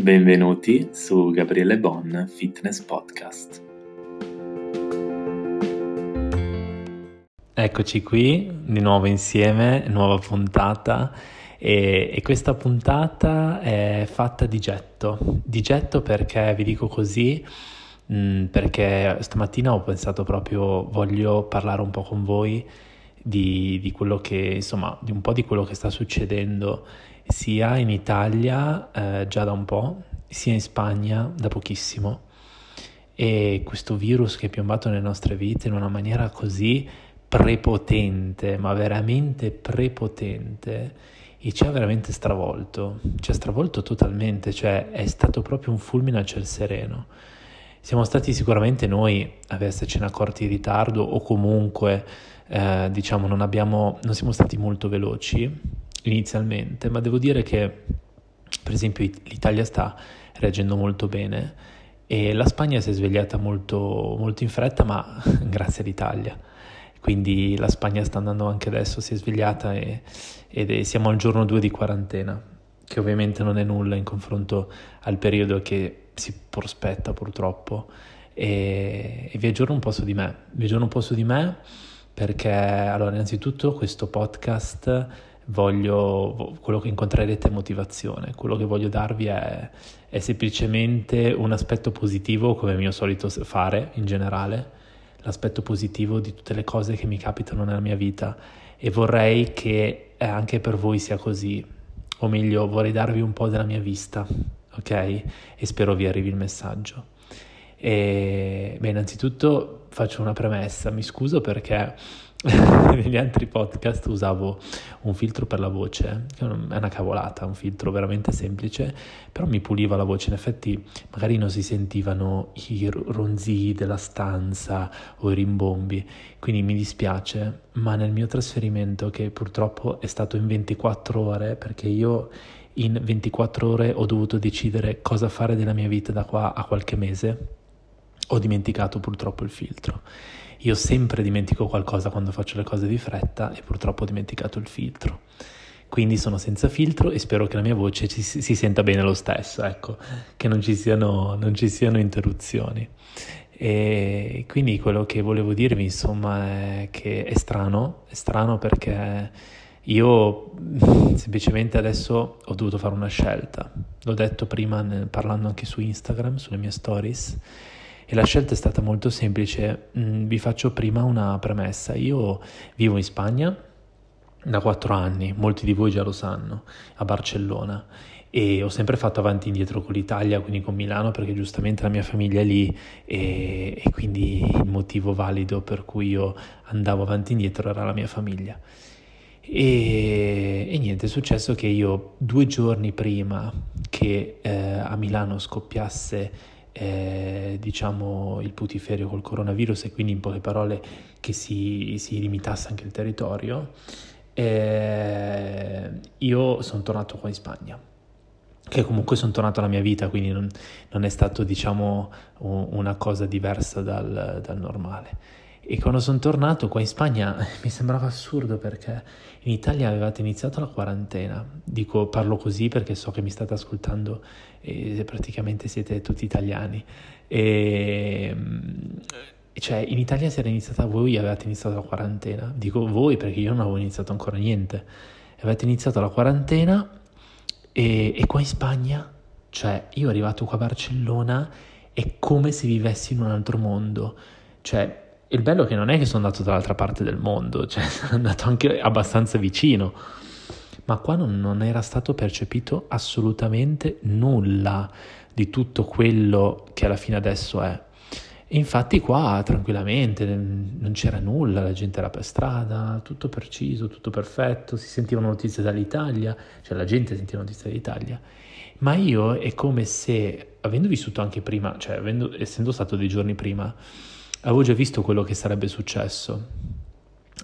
Benvenuti su Gabriele Bon Fitness Podcast. Eccoci qui di nuovo insieme, nuova puntata e, e, questa puntata è fatta di getto. Di getto perché vi dico così, mh, mm, perché stamattina ho pensato proprio voglio parlare un po' con voi di, di quello che insomma di un po' di quello che sta succedendo sia in Italia eh, già da un po', sia in Spagna da pochissimo. E questo virus che è piombato nelle nostre vite in una maniera così prepotente, ma veramente prepotente, e ci ha veramente stravolto, ci ha stravolto totalmente, cioè è stato proprio un fulmine a ciel sereno. Siamo stati sicuramente noi ad essercene accorti in ritardo o comunque eh, diciamo non, abbiamo, non siamo stati molto veloci inizialmente, ma devo dire che per esempio l'Italia sta reagendo molto bene e la Spagna si è svegliata molto, molto in fretta, ma grazie all'Italia. Quindi la Spagna sta andando anche adesso, si è svegliata e, ed è, siamo al giorno 2 di quarantena, che ovviamente non è nulla in confronto al periodo che si prospetta purtroppo. E, e vi aggiorno un po' su di me, vi aggiorno un po' su di me perché allora innanzitutto questo podcast voglio, quello che incontrerete è motivazione, quello che voglio darvi è, è semplicemente un aspetto positivo come mio solito fare in generale, l'aspetto positivo di tutte le cose che mi capitano nella mia vita. E vorrei che anche per voi sia così, o meglio vorrei darvi un po' della mia vista, ok? E spero vi arrivi il messaggio. E, beh, innanzitutto faccio una premessa, mi scuso perché negli altri podcast usavo un filtro per la voce, che è una cavolata, un filtro veramente semplice, però mi puliva la voce, in effetti magari non si sentivano i ronzii della stanza o i rimbombi, quindi mi dispiace, ma nel mio trasferimento che purtroppo è stato in 24 ore, perché io in 24 ore ho dovuto decidere cosa fare della mia vita da qua a qualche mese, ho dimenticato purtroppo il filtro io sempre dimentico qualcosa quando faccio le cose di fretta e purtroppo ho dimenticato il filtro. Quindi sono senza filtro e spero che la mia voce ci, si senta bene lo stesso, ecco, che non ci siano, non ci siano interruzioni. E quindi quello che volevo dirvi, insomma, è che è strano, è strano perché io semplicemente adesso ho dovuto fare una scelta. L'ho detto prima parlando anche su Instagram, sulle mie stories e la scelta è stata molto semplice. Mm, vi faccio prima una premessa. Io vivo in Spagna da quattro anni, molti di voi già lo sanno, a Barcellona e ho sempre fatto avanti e indietro con l'Italia, quindi con Milano, perché giustamente la mia famiglia è lì e, e quindi il motivo valido per cui io andavo avanti e indietro era la mia famiglia. E, e, niente, è successo che io due giorni prima che eh, a Milano scoppiasse eh, diciamo il putiferio col coronavirus e quindi in poche parole che si, si limitasse anche il territorio, eh, io sono tornato qua in Spagna che comunque sono tornato alla mia vita, quindi non, non è stato diciamo una cosa diversa dal, dal normale. E quando sono tornato qua in Spagna mi sembrava assurdo perché in Italia avevate iniziato la quarantena. Dico, parlo così perché so che mi state ascoltando e praticamente siete tutti italiani. E, cioè, in Italia si era iniziata voi, avevate iniziato la quarantena. Dico voi perché io non avevo iniziato ancora niente. Avete iniziato la quarantena e, e qua in Spagna, cioè, io arrivato qua a Barcellona è come se vivessi in un altro mondo. Cioè, il bello è che non è che sono andato dall'altra parte del mondo, cioè sono andato anche abbastanza vicino, ma qua non, non era stato percepito assolutamente nulla di tutto quello che alla fine adesso è. E infatti qua tranquillamente non c'era nulla, la gente era per strada, tutto preciso, tutto perfetto, si sentivano notizie dall'Italia, cioè la gente sentiva notizie dall'Italia. Ma io è come se, avendo vissuto anche prima, cioè avendo, essendo stato dei giorni prima, avevo già visto quello che sarebbe successo.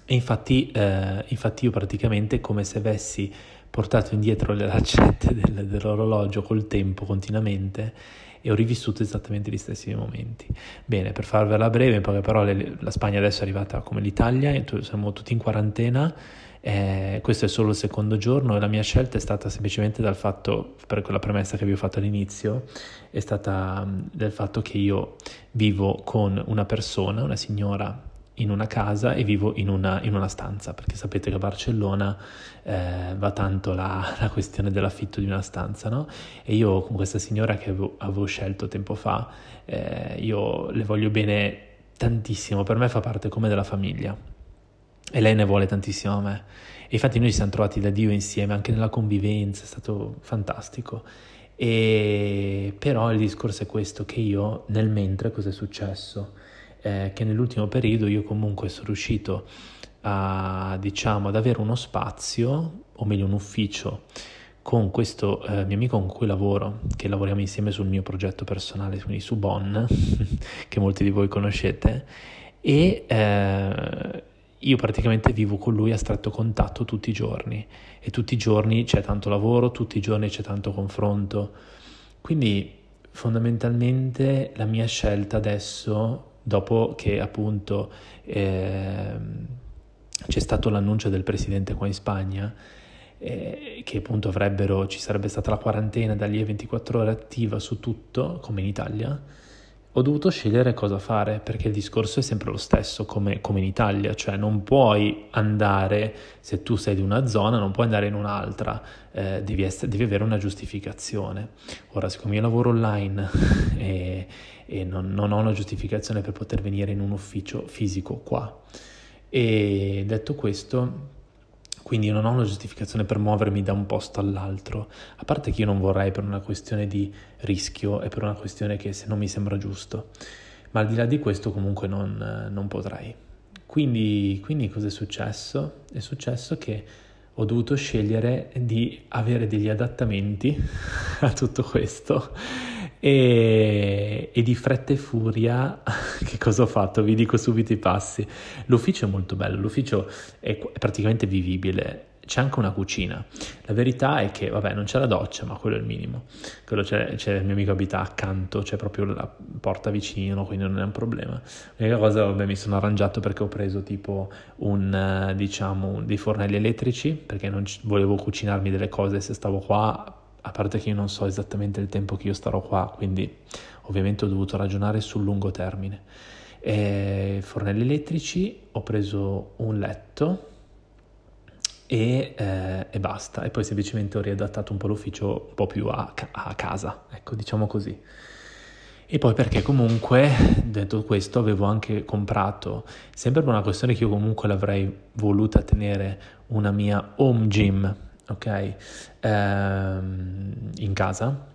E infatti, eh, infatti io praticamente come se avessi portato indietro le lancette del, dell'orologio col tempo continuamente e ho rivissuto esattamente gli stessi momenti. Bene, per farvela breve, in poche parole, la Spagna adesso è arrivata come l'Italia, siamo tutti in quarantena Eh, questo è solo il secondo giorno e la mia scelta è stata semplicemente dal fatto, per quella premessa che vi ho fatto all'inizio, è stata mm, del fatto che io vivo con una persona, una signora in una casa e vivo in una, in una stanza, perché sapete che a Barcellona eh, va tanto la, la, questione dell'affitto di una stanza, no? E io con questa signora che avevo, avevo scelto tempo fa, eh, io le voglio bene tantissimo, per me fa parte come della famiglia e lei ne vuole tantissimo a me. E infatti noi ci siamo trovati da Dio insieme, anche nella convivenza, è stato fantastico. E però il discorso è questo, che io nel mentre cosa è successo? Eh, che nell'ultimo periodo io comunque sono riuscito a, diciamo, ad avere uno spazio, o meglio un ufficio, con questo eh, mio amico con cui lavoro, che lavoriamo insieme sul mio progetto personale, quindi su Bonn, che molti di voi conoscete, e eh, io praticamente vivo con lui a stretto contatto tutti i giorni e tutti i giorni c'è tanto lavoro, tutti i giorni c'è tanto confronto. Quindi fondamentalmente la mia scelta adesso, dopo che appunto eh, c'è stato l'annuncio del presidente qua in Spagna, eh, che appunto avrebbero, ci sarebbe stata la quarantena dagli 24 ore attiva su tutto, come in Italia, ho dovuto scegliere cosa fare perché il discorso è sempre lo stesso come, come, in Italia, cioè non puoi andare, se tu sei di una zona, non puoi andare in un'altra, eh, devi, essere, devi, avere una giustificazione. Ora, siccome io lavoro online e, e non, non, ho una giustificazione per poter venire in un ufficio fisico qua, e detto questo, quindi non ho una giustificazione per muovermi da un posto all'altro, a parte che io non vorrei per una questione di rischio e per una questione che se non mi sembra giusto, ma al di là di questo comunque non, non potrei. Quindi, quindi cosa è successo? È successo che ho dovuto scegliere di avere degli adattamenti a tutto questo e, e, di fretta e furia che cosa ho fatto? Vi dico subito i passi. L'ufficio è molto bello, l'ufficio è, è praticamente vivibile, c'è anche una cucina. La verità è che, vabbè, non c'è la doccia, ma quello è il minimo. Quello c'è, c'è il mio amico abita accanto, c'è proprio la porta vicino, quindi non è un problema. L'unica cosa, vabbè, mi sono arrangiato perché ho preso tipo un, diciamo, dei fornelli elettrici, perché non c- volevo cucinarmi delle cose se stavo qua a parte che io non so esattamente il tempo che io starò qua, quindi ovviamente ho dovuto ragionare sul lungo termine. E fornelli elettrici, ho preso un letto e, eh, e, basta, e poi semplicemente ho riadattato un po' l'ufficio un po' più a, a casa, ecco, diciamo così. E poi perché comunque, detto questo, avevo anche comprato, sempre per una questione che io comunque l'avrei voluta tenere, una mia home gym, ok? Ehm, in casa.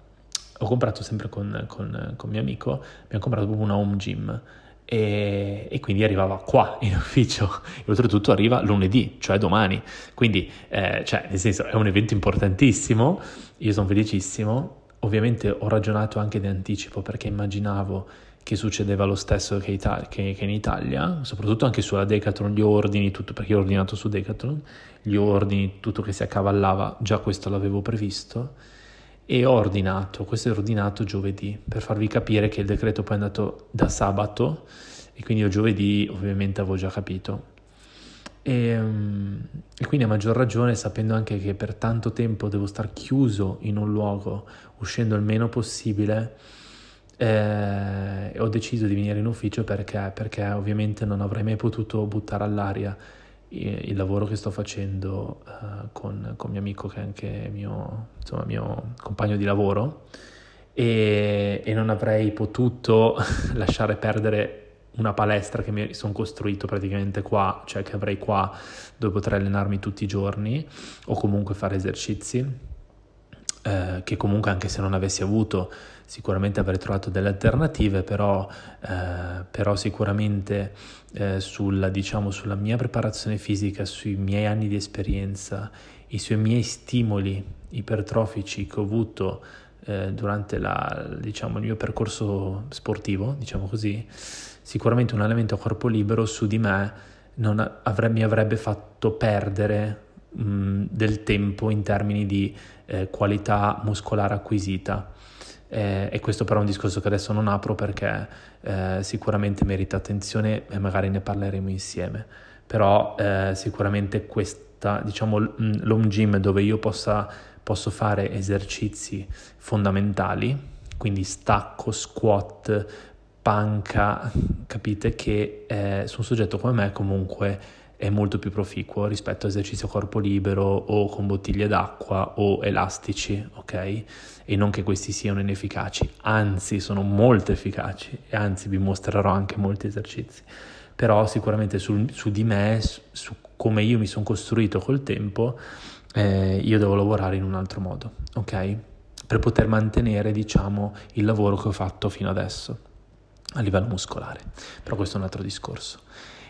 Ho comprato sempre con, con, con mio amico, abbiamo comprato proprio una home gym e, e, quindi arrivava qua in ufficio e oltretutto arriva lunedì, cioè domani. Quindi, eh, cioè, nel senso, è un evento importantissimo, io sono felicissimo. Ovviamente ho ragionato anche di anticipo perché immaginavo che succedeva lo stesso che, Ita- che, che, in Italia, soprattutto anche sulla Decathlon, gli ordini, tutto, perché ho ordinato su Decathlon, gli ordini, tutto che si accavallava, già questo l'avevo previsto, e ho ordinato, questo è ordinato giovedì, per farvi capire che il decreto poi è andato da sabato, e quindi io giovedì ovviamente avevo già capito. E, ehm, e quindi a maggior ragione, sapendo anche che per tanto tempo devo star chiuso in un luogo, uscendo il meno possibile, eh, ho deciso di venire in ufficio perché, perché ovviamente non avrei mai potuto buttare all'aria il, il lavoro che sto facendo uh, con, con, mio amico che è anche mio, insomma, mio compagno di lavoro. E, e non avrei potuto lasciare perdere una palestra che mi sono costruito praticamente qua, cioè che avrei qua dove potrei allenarmi tutti i giorni o comunque fare esercizi eh, che comunque anche se non avessi avuto sicuramente avrei trovato delle alternative, però, eh, però sicuramente eh, sulla, diciamo, sulla mia preparazione fisica, sui miei anni di esperienza, i sui miei stimoli ipertrofici che ho avuto eh, durante la, diciamo, il mio percorso sportivo, diciamo così, sicuramente un allenamento a corpo libero su di me avrebbe, mi avrebbe fatto perdere mh, del tempo in termini di eh, qualità muscolare acquisita. Eh, e questo però è un discorso che adesso non apro perché eh, sicuramente merita attenzione e magari ne parleremo insieme. Però eh, sicuramente questa diciamo l'home gym dove io possa, posso fare esercizi fondamentali, quindi stacco, squat, panca, capite che eh, su un soggetto come me comunque è molto più proficuo rispetto a esercizio corpo libero o con bottiglie d'acqua o elastici, ok? E non che questi siano inefficaci, anzi sono molto efficaci e anzi vi mostrerò anche molti esercizi. Però sicuramente su, su di me, su come io mi sono costruito col tempo, eh, io devo lavorare in un altro modo, ok? Per poter mantenere, diciamo, il lavoro che ho fatto fino adesso a livello muscolare. Però questo è un altro discorso.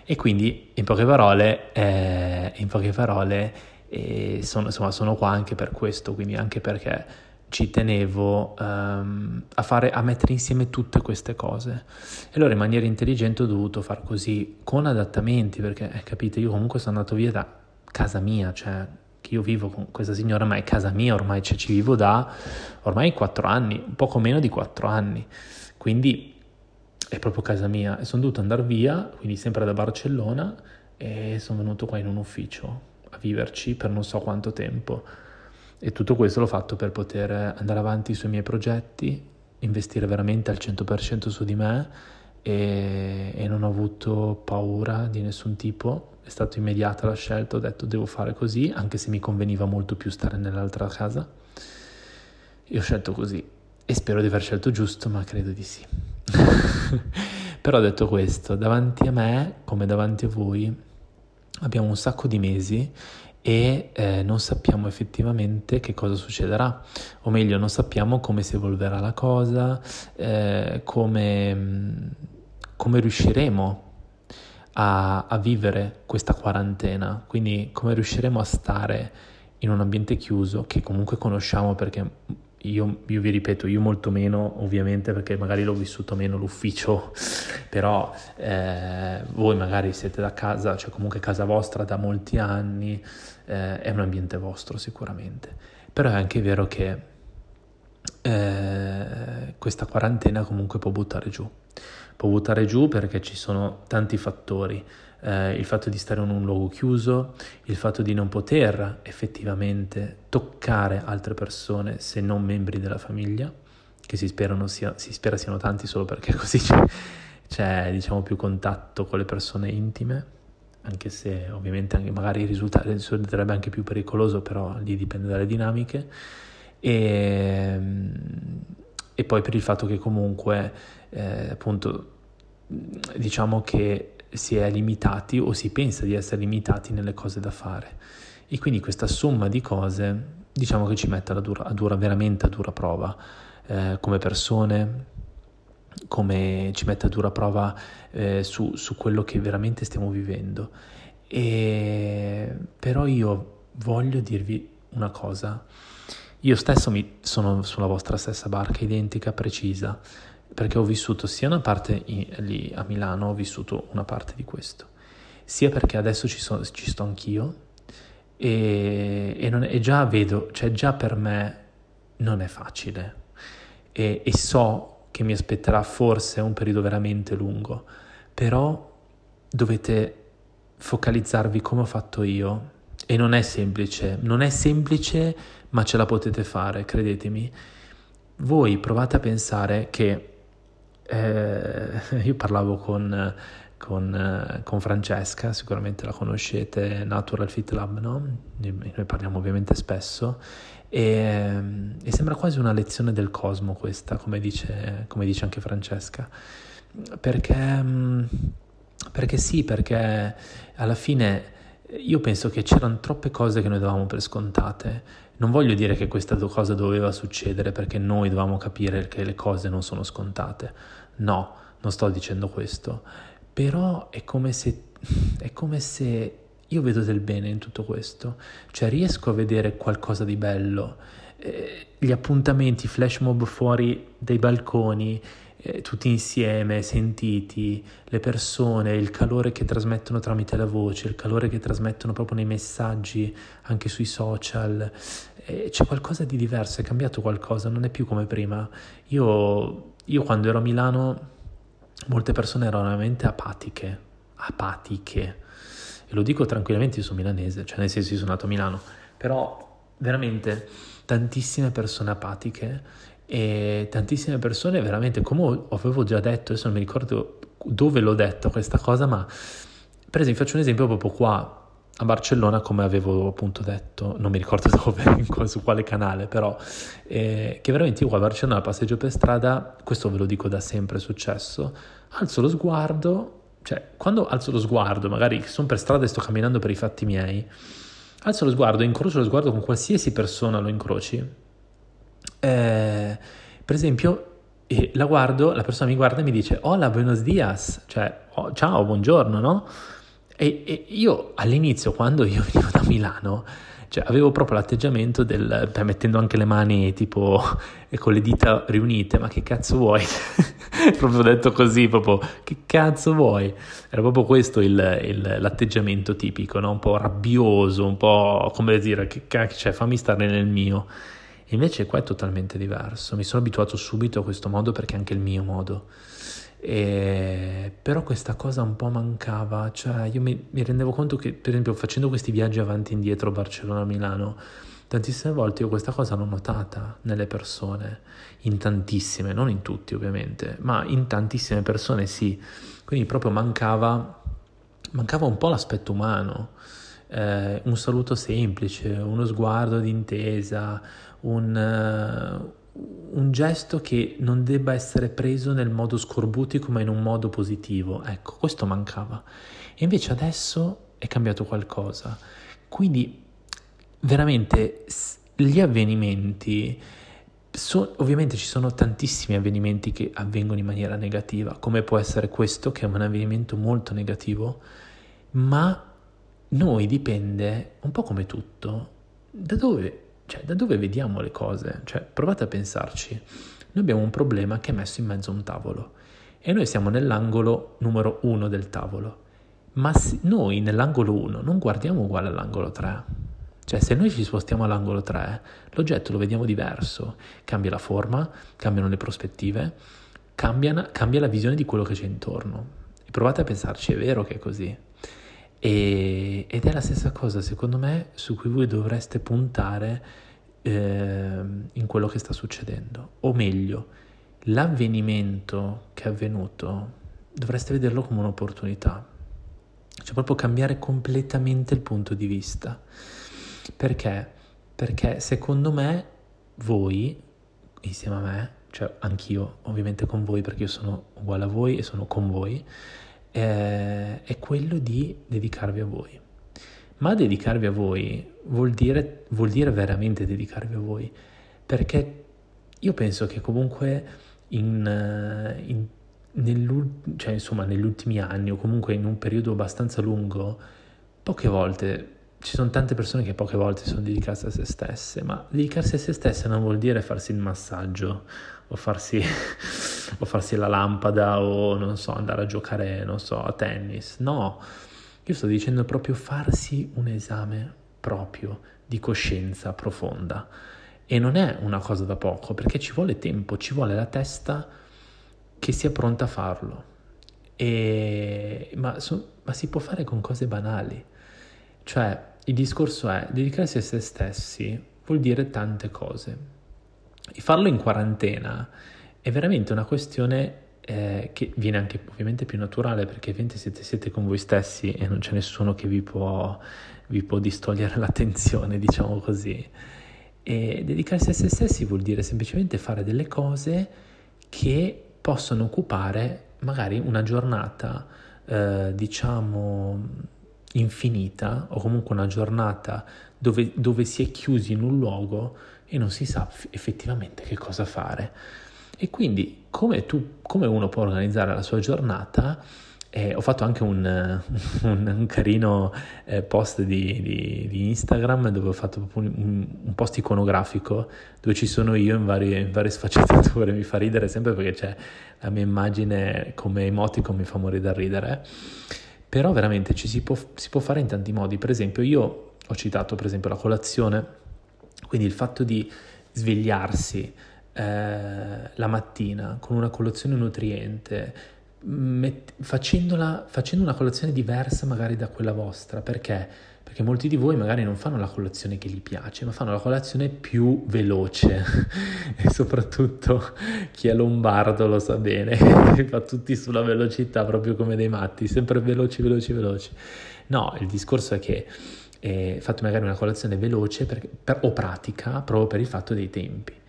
E quindi, in poche parole, eh, in poche parole eh, sono, insomma, sono qua anche per questo, quindi anche perché ci tenevo um, a, fare, a mettere insieme tutte queste cose. E allora in maniera intelligente ho dovuto far così, con adattamenti, perché eh, capite, io comunque sono andato via da casa mia, cioè che io vivo con questa signora, ma è casa mia ormai, cioè ci vivo da ormai quattro anni, poco meno di quattro anni. Quindi è proprio casa mia. E sono dovuto andare via, quindi sempre da Barcellona e sono venuto qua in un ufficio a viverci per non so quanto tempo. E tutto questo l'ho fatto per poter andare avanti sui miei progetti, investire veramente al 100% su di me e, e non ho avuto paura di nessun tipo, è stata immediata la scelta, ho detto devo fare così, anche se mi conveniva molto più stare nell'altra casa. E ho scelto così. E spero di aver scelto giusto, ma credo di sì. Però detto questo, davanti a me, come davanti a voi, abbiamo un sacco di mesi e eh, non sappiamo effettivamente che cosa succederà, o meglio, non sappiamo come si evolverà la cosa, eh, come, come, riusciremo a, a vivere questa quarantena, quindi come riusciremo a stare in un ambiente chiuso che comunque conosciamo perché io, io, vi ripeto, io molto meno ovviamente perché magari l'ho vissuto meno l'ufficio, però eh, voi magari siete da casa, cioè comunque casa vostra da molti anni, eh, è un ambiente vostro sicuramente, però è anche vero che eh, questa quarantena comunque può buttare giù, può buttare giù perché ci sono tanti fattori, eh, il fatto di stare in un luogo chiuso, il fatto di non poter effettivamente toccare altre persone se non membri della famiglia, che si, sia, si spera siano tanti solo perché così c'è, c'è diciamo, più contatto con le persone intime, anche se ovviamente anche magari risulterebbe anche più pericoloso, però lì dipende dalle dinamiche. E, e poi per il fatto che comunque eh, appunto diciamo che si è limitati o si pensa di essere limitati nelle cose da fare. E quindi questa somma di cose diciamo che ci mette a dura, a dura veramente a dura prova eh, come persone, come ci mette a dura prova eh, su, su, quello che veramente stiamo vivendo. E, però io voglio dirvi una cosa, io stesso mi sono sulla vostra stessa barca identica, precisa, perché ho vissuto sia una parte lì a Milano, ho vissuto una parte di questo, sia perché adesso ci, so, ci sto anch'io e, e, non, e, già vedo, cioè già per me non è facile e, e so che mi aspetterà forse un periodo veramente lungo, però dovete focalizzarvi come ho fatto io e non è semplice, non è semplice ma ce la potete fare, credetemi. Voi provate a pensare che eh, io parlavo con, con, con, Francesca, sicuramente la conoscete, Natural Fit Lab, no? Noi parliamo ovviamente spesso e, e sembra quasi una lezione del cosmo questa, come dice, come dice anche Francesca, perché, perché sì, perché alla fine io penso che c'erano troppe cose che noi davamo per scontate. Non voglio dire che questa cosa doveva succedere perché noi dovevamo capire che le cose non sono scontate. No, non sto dicendo questo, però è come se, è come se io vedo del bene in tutto questo, cioè riesco a vedere qualcosa di bello, eh, gli appuntamenti, flash mob fuori dai balconi, eh, tutti insieme, sentiti, le persone, il calore che trasmettono tramite la voce, il calore che trasmettono proprio nei messaggi, anche sui social, eh, c'è qualcosa di diverso, è cambiato qualcosa, non è più come prima. Io io quando ero a Milano molte persone erano veramente apatiche, apatiche. e lo dico tranquillamente, io sono milanese, cioè nel senso io sono nato a Milano, però veramente tantissime persone apatiche e tantissime persone veramente, come avevo già detto, adesso non mi ricordo dove l'ho detto questa cosa, ma per esempio faccio un esempio proprio qua a Barcellona, come avevo appunto detto, non mi ricordo dove, su quale canale, però eh, che veramente io a Barcellona passeggio per strada, questo ve lo dico da sempre è successo, alzo lo sguardo, cioè quando alzo lo sguardo, magari sono per strada e sto camminando per i fatti miei, alzo lo sguardo, incrocio lo sguardo con qualsiasi persona lo incroci, eh, per esempio la guardo, la persona mi guarda e mi dice hola, buenos dias, cioè oh, ciao, buongiorno, no? E, e, io all'inizio, quando io venivo da Milano, cioè, avevo proprio l'atteggiamento del, mettendo anche le mani tipo con le dita riunite, ma che cazzo vuoi? proprio detto così, proprio che cazzo vuoi? Era proprio questo il, il, l'atteggiamento tipico, no? un po' rabbioso, un po' come dire, che cazzo, cioè, fammi stare nel mio. Invece qua è totalmente diverso, mi sono abituato subito a questo modo perché è anche il mio modo. E, però questa cosa un po' mancava, cioè io mi, mi, rendevo conto che per esempio facendo questi viaggi avanti e indietro Barcellona-Milano, tantissime volte io questa cosa l'ho notata nelle persone, in tantissime, non in tutti ovviamente, ma in tantissime persone sì, quindi proprio mancava, mancava un po' l'aspetto umano. Eh, un saluto semplice, uno sguardo d'intesa, un, un gesto che non debba essere preso nel modo scorbutico ma in un modo positivo. Ecco, questo mancava. E invece adesso è cambiato qualcosa. Quindi veramente gli avvenimenti, so, ovviamente ci sono tantissimi avvenimenti che avvengono in maniera negativa, come può essere questo che è un avvenimento molto negativo, ma noi dipende, un po' come tutto, da dove cioè, da dove vediamo le cose? Cioè, provate a pensarci. Noi abbiamo un problema che è messo in mezzo a un tavolo e noi siamo nell'angolo numero uno del tavolo, ma noi nell'angolo 1 non guardiamo uguale all'angolo 3. Cioè, se noi ci spostiamo all'angolo 3, l'oggetto lo vediamo diverso, cambia la forma, cambiano le prospettive, cambia, cambia la visione di quello che c'è intorno. E provate a pensarci, è vero che è così. E, ed è la stessa cosa, secondo me, su cui voi dovreste puntare eh, in quello che sta succedendo. O meglio, l'avvenimento che è avvenuto dovreste vederlo come un'opportunità. Cioè proprio cambiare completamente il punto di vista. Perché? Perché secondo me voi, insieme a me, cioè anch'io ovviamente con voi perché io sono uguale a voi e sono con voi, eh, è quello di dedicarvi a voi. Ma dedicarvi a voi vuol dire, vuol dire veramente dedicarvi a voi, perché io penso che comunque in, eh, in, cioè, insomma, negli ultimi anni o comunque in un periodo abbastanza lungo, poche volte ci sono tante persone che poche volte sono dedicate a se stesse, ma dedicarsi a se stesse non vuol dire farsi il massaggio o farsi, o farsi la lampada o non so, andare a giocare, non so, a tennis. No, io sto dicendo proprio farsi un esame proprio di coscienza profonda. E non è una cosa da poco, perché ci vuole tempo, ci vuole la testa che sia pronta a farlo. E, ma, so, ma si può fare con cose banali. Cioè, il discorso è dedicarsi a se stessi vuol dire tante cose. E farlo in quarantena è veramente una questione eh, che viene anche ovviamente più naturale perché ovviamente siete, siete, con voi stessi e non c'è nessuno che vi può, vi può distogliere l'attenzione, diciamo così. E dedicarsi a se stessi vuol dire semplicemente fare delle cose che possono occupare magari una giornata, eh, diciamo, infinita o comunque una giornata dove, dove si è chiusi in un luogo e non si sa effettivamente che cosa fare. E quindi come, tu, come uno può organizzare la sua giornata? Eh, ho fatto anche un, un, un carino eh, post di, di, di, Instagram dove ho fatto un, un, post iconografico dove ci sono io in varie, in varie sfaccettature. Mi fa ridere sempre perché c'è la mia immagine come emoticon, mi fa morire da ridere. Però veramente ci si può, si può fare in tanti modi. Per esempio, io ho citato per esempio la colazione quindi il fatto di svegliarsi eh, la mattina con una colazione nutriente, met- facendola, facendo una colazione diversa magari da quella vostra, perché? Perché molti di voi magari non fanno la colazione che gli piace, ma fanno la colazione più veloce e soprattutto chi è lombardo lo sa bene, fa tutti sulla velocità proprio come dei matti, sempre veloci, veloci, veloci. No, il discorso è che eh, fate magari una colazione veloce per, per, o pratica proprio per il fatto dei tempi.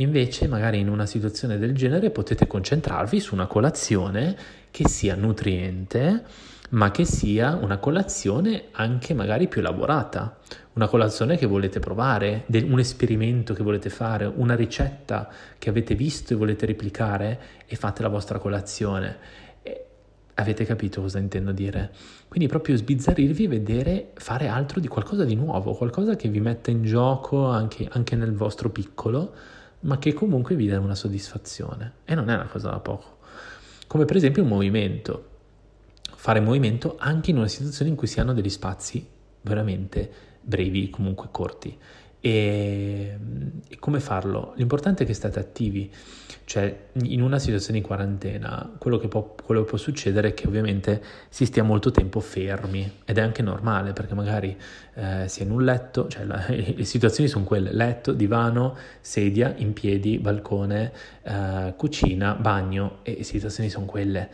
Invece, magari in una situazione del genere potete concentrarvi su una colazione che sia nutriente, ma che sia una colazione anche magari più elaborata, una colazione che volete provare, un esperimento che volete fare, una ricetta che avete visto e volete replicare e fate la vostra colazione. Avete capito cosa intendo dire? Quindi proprio sbizzarrirvi e vedere fare altro di qualcosa di nuovo, qualcosa che vi metta in gioco anche, anche nel vostro piccolo ma che comunque vi dà una soddisfazione e non è una cosa da poco. Come per esempio un movimento, fare movimento anche in una situazione in cui si hanno degli spazi veramente brevi, comunque corti. E, e, come farlo? L'importante è che state attivi, cioè in una situazione di quarantena quello che, può, quello che può succedere è che ovviamente si stia molto tempo fermi. Ed è anche normale perché magari eh, si è in un letto, cioè la, le situazioni sono quelle, letto, divano, sedia, in piedi, balcone, eh, cucina, bagno e le situazioni sono quelle.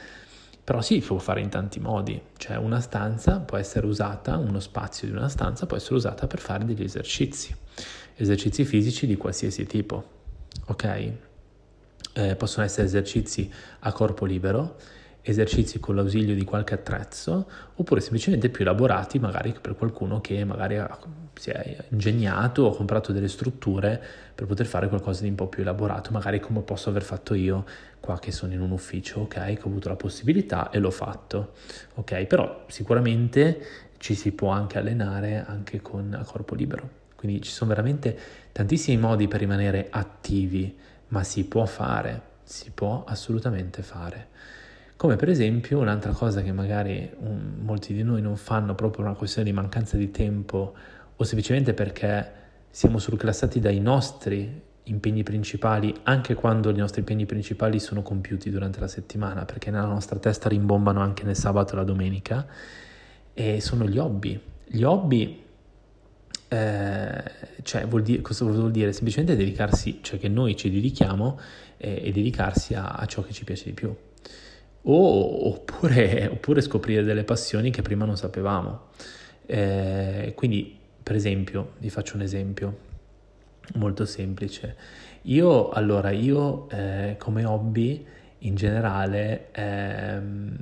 Però sì, si può fare in tanti modi, cioè una stanza può essere usata, uno spazio di una stanza può essere usata per fare degli esercizi, esercizi fisici di qualsiasi tipo, ok? Eh, possono essere esercizi a corpo libero, esercizi con l'ausilio di qualche attrezzo oppure semplicemente più elaborati magari per qualcuno che magari ha, si è ingegnato o ha comprato delle strutture per poter fare qualcosa di un po' più elaborato, magari come posso aver fatto io qua che sono in un ufficio, ok, che ho avuto la possibilità e l'ho fatto, ok, però sicuramente ci si può anche allenare anche con a corpo libero. Quindi ci sono veramente tantissimi modi per rimanere attivi, ma si può fare, si può assolutamente fare. Come per esempio un'altra cosa che magari um, molti di noi non fanno proprio per una questione di mancanza di tempo o semplicemente perché siamo surclassati dai nostri impegni principali anche quando i nostri impegni principali sono compiuti durante la settimana perché nella nostra testa rimbombano anche nel sabato e la domenica e sono gli hobby. Gli hobby eh, cioè vuol dire, cosa vuol dire? Semplicemente dedicarsi, cioè che noi ci dedichiamo eh, e dedicarsi a, a ciò che ci piace di più o, oppure, oppure, scoprire delle passioni che prima non sapevamo. Eh, quindi, per esempio, vi faccio un esempio molto semplice. Io, allora, io eh, come hobby in generale ehm,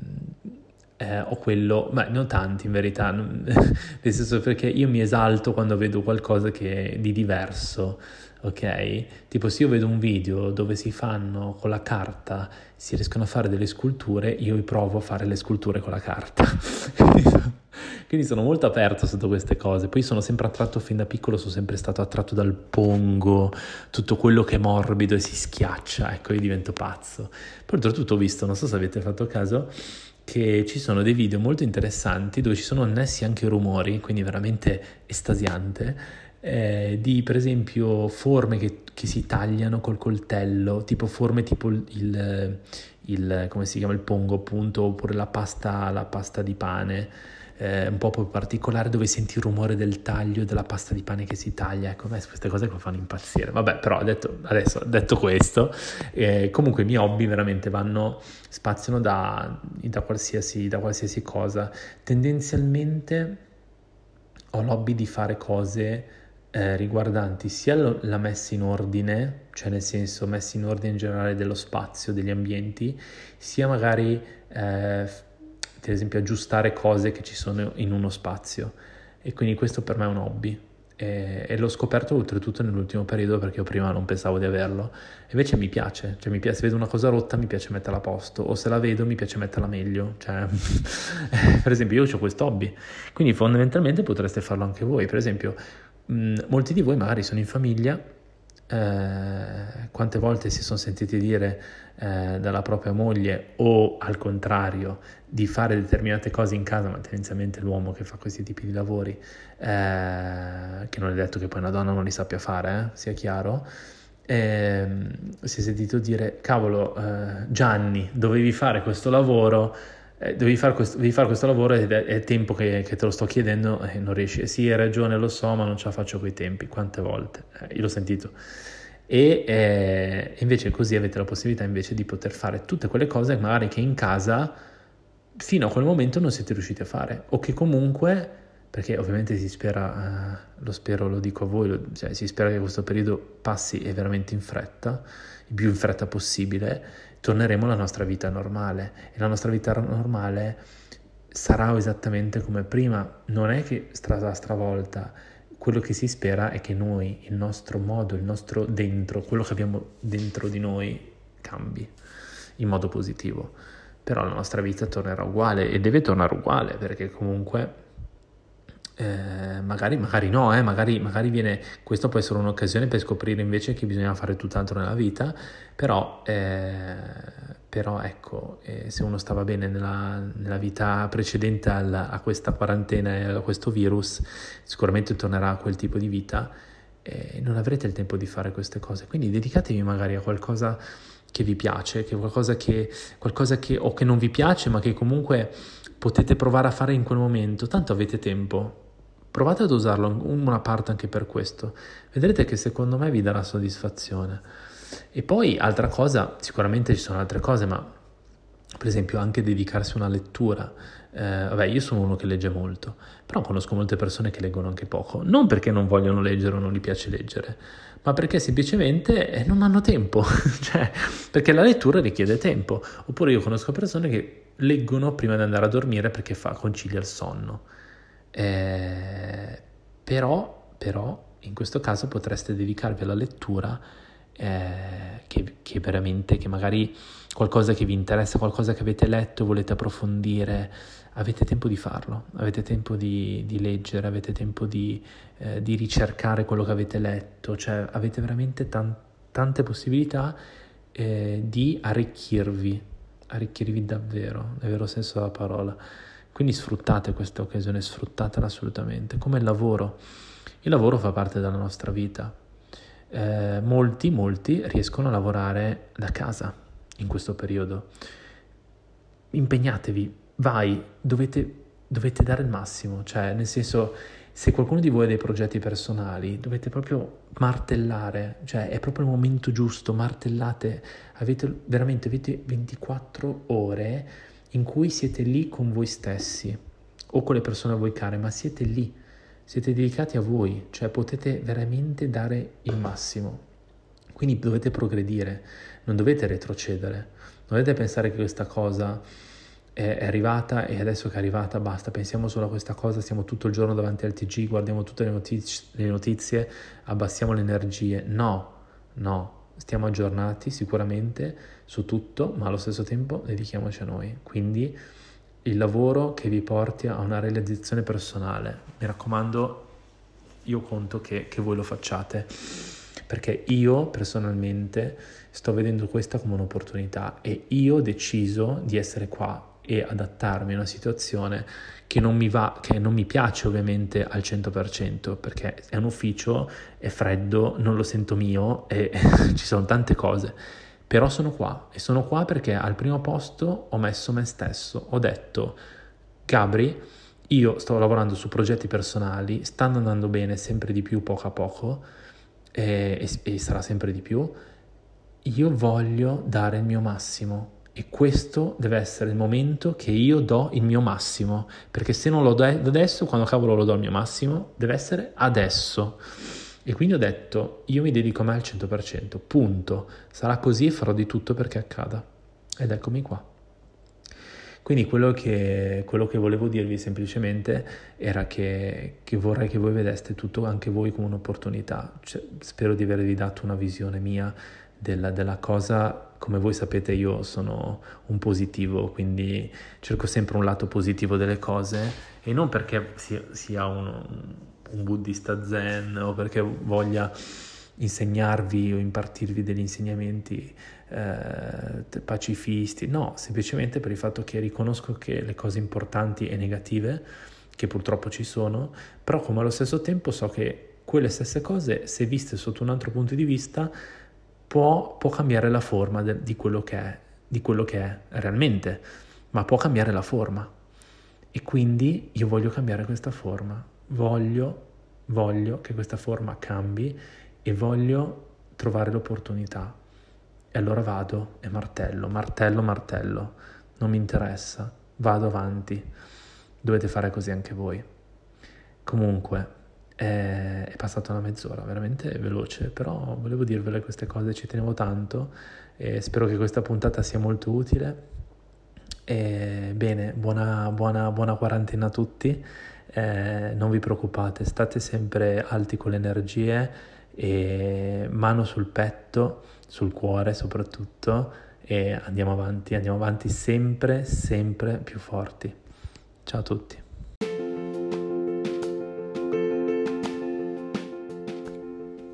eh, ho quello, ma non tanti in verità, nel senso perché io mi esalto quando vedo qualcosa che di diverso ok? Tipo se io vedo un video dove si fanno con la carta, si riescono a fare delle sculture, io provo a fare le sculture con la carta. Quindi sono molto aperto sotto queste cose. Poi sono sempre attratto fin da piccolo, sono sempre stato attratto dal pongo, tutto quello che è morbido e si schiaccia, ecco, io divento pazzo. Poi oltretutto ho visto, non so se avete fatto caso, che ci sono dei video molto interessanti dove ci sono annessi anche rumori, quindi veramente estasiante eh, di per esempio forme che, che, si tagliano col coltello, tipo forme tipo il, il, come si chiama il pongo appunto, oppure la pasta, la pasta di pane. Eh, un po' più particolare dove senti il rumore del taglio della pasta di pane che si taglia. Ecco, me queste cose qua fanno impazzire. Vabbè, però detto, adesso detto questo, eh, comunque i miei hobby veramente vanno, spaziano da, da, qualsiasi, da qualsiasi cosa. Tendenzialmente ho l'hobby di fare cose eh, riguardanti sia la messa in ordine, cioè nel senso messa in ordine in generale dello spazio, degli ambienti, sia magari eh, per esempio aggiustare cose che ci sono in uno spazio. E quindi questo per me è un hobby. E, e l'ho scoperto oltretutto nell'ultimo periodo perché io prima non pensavo di averlo. Invece mi piace, cioè mi piace, se vedo una cosa rotta mi piace metterla a posto, o se la vedo mi piace metterla meglio. Cioè, per esempio io ho questo hobby, quindi fondamentalmente potreste farlo anche voi. Per esempio Mm, molti di voi magari sono in famiglia, eh, quante volte si sono sentiti dire eh, dalla propria moglie o al contrario di fare determinate cose in casa, ma tendenzialmente l'uomo che fa questi tipi di lavori, eh, che non è detto che poi una donna non li sappia fare, eh, sia chiaro, eh, si è sentito dire, cavolo, eh, Gianni, dovevi fare questo lavoro, eh, dovevi, fare questo, dovevi fare questo lavoro ed è, è tempo che, che, te lo sto chiedendo e non riesci. Sì, hai ragione, lo so, ma non ce la faccio coi tempi. Quante volte? Eh, io l'ho sentito. E eh, invece così avete la possibilità invece di poter fare tutte quelle cose magari che in casa fino a quel momento non siete riusciti a fare o che comunque perché ovviamente si spera, eh, lo spero, lo dico a voi, lo, cioè, si spera che questo periodo passi veramente in fretta, il più in fretta possibile, torneremo alla nostra vita normale. E la nostra vita normale sarà esattamente come prima, non è che sarà stravolta, quello che si spera è che noi, il nostro modo, il nostro dentro, quello che abbiamo dentro di noi cambi in modo positivo, però la nostra vita tornerà uguale e deve tornare uguale perché comunque eh, magari, magari, no, eh, magari, magari viene, questo può essere un'occasione per scoprire invece che bisogna fare tutt'altro nella vita, però, eh, però ecco, eh, se uno stava bene nella, nella vita precedente alla, a questa quarantena e a questo virus, sicuramente tornerà a quel tipo di vita e non avrete il tempo di fare queste cose, quindi dedicatevi magari a qualcosa che vi piace, che qualcosa che, qualcosa che o che non vi piace, ma che comunque potete provare a fare in quel momento, tanto avete tempo, Provate ad usarlo una parte anche per questo. Vedrete che secondo me vi darà soddisfazione. E poi altra cosa, sicuramente ci sono altre cose, ma per esempio anche dedicarsi a una lettura. Eh, vabbè, io sono uno che legge molto, però conosco molte persone che leggono anche poco, non perché non vogliono leggere o non gli piace leggere, ma perché semplicemente eh, non hanno tempo, cioè perché la lettura richiede tempo. Oppure io conosco persone che leggono prima di andare a dormire perché fa, concilia il sonno. Eh, però, però, in questo caso potreste dedicarvi alla lettura eh, che, che, veramente, che magari qualcosa che vi interessa, qualcosa che avete letto, volete approfondire, avete tempo di farlo, avete tempo di, di leggere, avete tempo di, eh, di, ricercare quello che avete letto, cioè avete veramente tan- tante possibilità eh, di arricchirvi, arricchirvi davvero, nel vero senso della parola. Quindi sfruttate questa occasione, sfruttatela assolutamente, come il lavoro. Il lavoro fa parte della nostra vita. Eh, molti, molti riescono a lavorare da casa in questo periodo. Impegnatevi, vai, dovete, dovete dare il massimo, cioè nel senso se qualcuno di voi ha dei progetti personali, dovete proprio martellare, cioè è proprio il momento giusto, martellate, avete veramente avete 24 ore in cui siete lì con voi stessi o con le persone a voi care, ma siete lì, siete dedicati a voi, cioè potete veramente dare il massimo. Quindi dovete progredire, non dovete retrocedere, non dovete pensare che questa cosa è, arrivata e adesso che è arrivata basta, pensiamo solo a questa cosa, stiamo tutto il giorno davanti al TG, guardiamo tutte le notizie, le notizie abbassiamo le energie. No, no, stiamo aggiornati sicuramente su tutto, ma allo stesso tempo dedichiamoci a noi. Quindi il lavoro che vi porti a una realizzazione personale. Mi raccomando, io conto che, che voi lo facciate, perché io personalmente sto vedendo questa come un'opportunità e io ho deciso di essere qua e adattarmi a una situazione che non mi va, che non mi piace ovviamente al 100% perché è un ufficio, è freddo, non lo sento mio e ci sono tante cose. Però sono qua e sono qua perché al primo posto ho messo me stesso, ho detto Gabri, io sto lavorando su progetti personali, stanno andando bene sempre di più poco a poco e, e, sarà sempre di più, io voglio dare il mio massimo e questo deve essere il momento che io do il mio massimo, perché se non lo do adesso, quando cavolo lo do il mio massimo, deve essere adesso. E quindi ho detto, io mi dedico a me al 100%, punto. Sarà così e farò di tutto perché accada. Ed eccomi qua. Quindi quello che, quello che volevo dirvi semplicemente era che, che, vorrei che voi vedeste tutto anche voi come un'opportunità. Cioè, spero di avervi dato una visione mia della, della cosa come voi sapete io sono un positivo, quindi cerco sempre un lato positivo delle cose e non perché sia, sia un, un, buddista zen o perché voglia insegnarvi o impartirvi degli insegnamenti eh, pacifisti, no, semplicemente per il fatto che riconosco che le cose importanti e negative, che purtroppo ci sono, però come allo stesso tempo so che quelle stesse cose, se viste sotto un altro punto di vista, può, può cambiare la forma de, di, quello che è, di quello che è realmente, ma può cambiare la forma. E quindi io voglio cambiare questa forma, voglio, voglio che questa forma cambi e voglio trovare l'opportunità. E allora vado e martello, martello, martello, non mi interessa, vado avanti. Dovete fare così anche voi. Comunque, è, passata una mezz'ora, veramente veloce, però volevo dirvele queste cose, ci tenevo tanto e spero che questa puntata sia molto utile. E, bene, buona, buona, buona quarantena a tutti, eh, non vi preoccupate, state sempre alti con le energie e mano sul petto, sul cuore soprattutto e andiamo avanti, andiamo avanti sempre, sempre più forti. Ciao a tutti.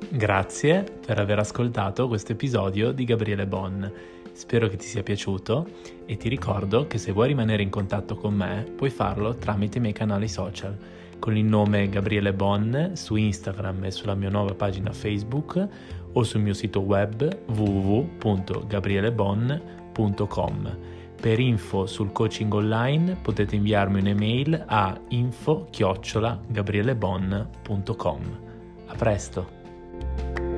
Grazie per aver ascoltato questo episodio di Gabriele Bon. Spero che ti sia piaciuto e ti ricordo che se vuoi rimanere in contatto con me puoi farlo tramite i miei canali social con il nome Gabriele Bon su Instagram e sulla mia nuova pagina Facebook o sul mio sito web www.gabrielebon.com. Per info sul coaching online potete inviarmi un'email a info-gabrielebon.com. A presto!